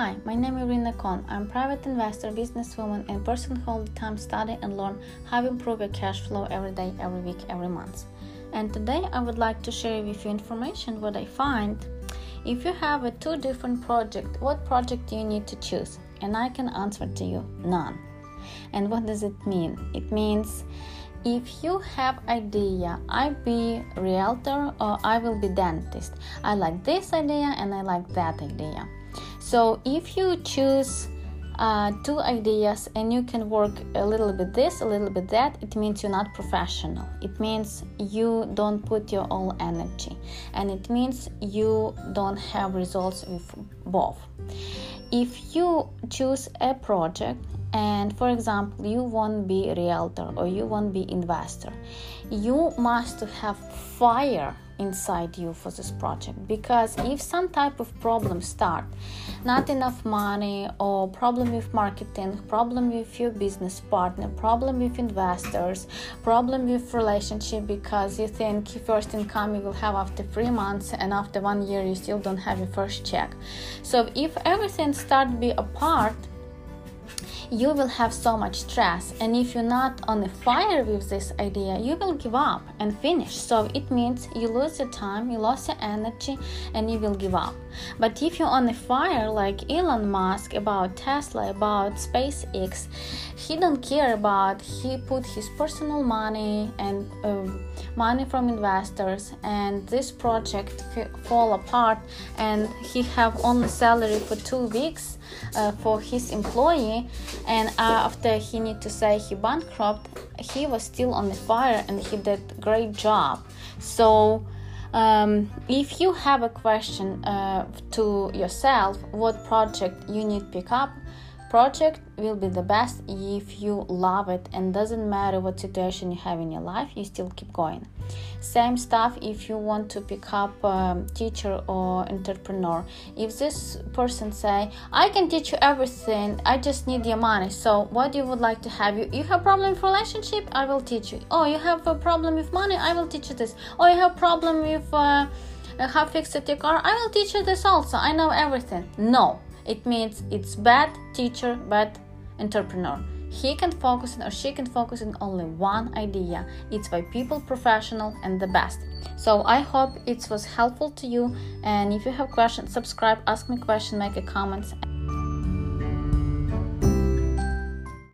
Hi, my name is Irina Kon. I'm private investor, businesswoman, and person who all the time study and learn how to improve your cash flow every day, every week, every month. And today I would like to share with you information what I find. If you have a two different project, what project do you need to choose? And I can answer to you, none. And what does it mean? It means if you have idea i be realtor or i will be dentist i like this idea and i like that idea so if you choose uh, two ideas and you can work a little bit this a little bit that it means you're not professional. It means you don't put your all energy. And it means you don't have results with both. If you choose a project and for example you won't be a realtor or you won't be investor you must have fire inside you for this project. Because if some type of problem start not enough money or problem with marketing problem with your business partner problem with investors problem with relationship because you think first income you will have after three months and after one year you still don't have your first check. So if everything start be apart you will have so much stress and if you're not on the fire with this idea you will give up and finish. So it means you lose your time you lose your energy and you will give up. But if you're on the fire like elon musk about tesla about spacex he don't care about he put his personal money and uh, money from investors and this project fall apart and he have only salary for two weeks uh, for his employee and after he need to say he bankrupt he was still on the fire and he did great job. So um, if you have a question uh, to yourself what project you need pick up project will be the best if you love it and doesn't matter what situation you have in your life you still keep going. Same stuff if you want to pick up a teacher or entrepreneur. If this person say i can teach you everything i just need your money so what you would like to have? You you have problem with relationship i will teach you. Oh you have a problem with money i will teach you this. Oh you have problem with uh, how fix your car i will teach you this also i know everything. No it means it's bad teacher, bad entrepreneur. He can focus on or she can focus on only one idea. It's by people professional and the best. So I hope it was helpful to you. And if you have questions, subscribe, ask me question, make a comments.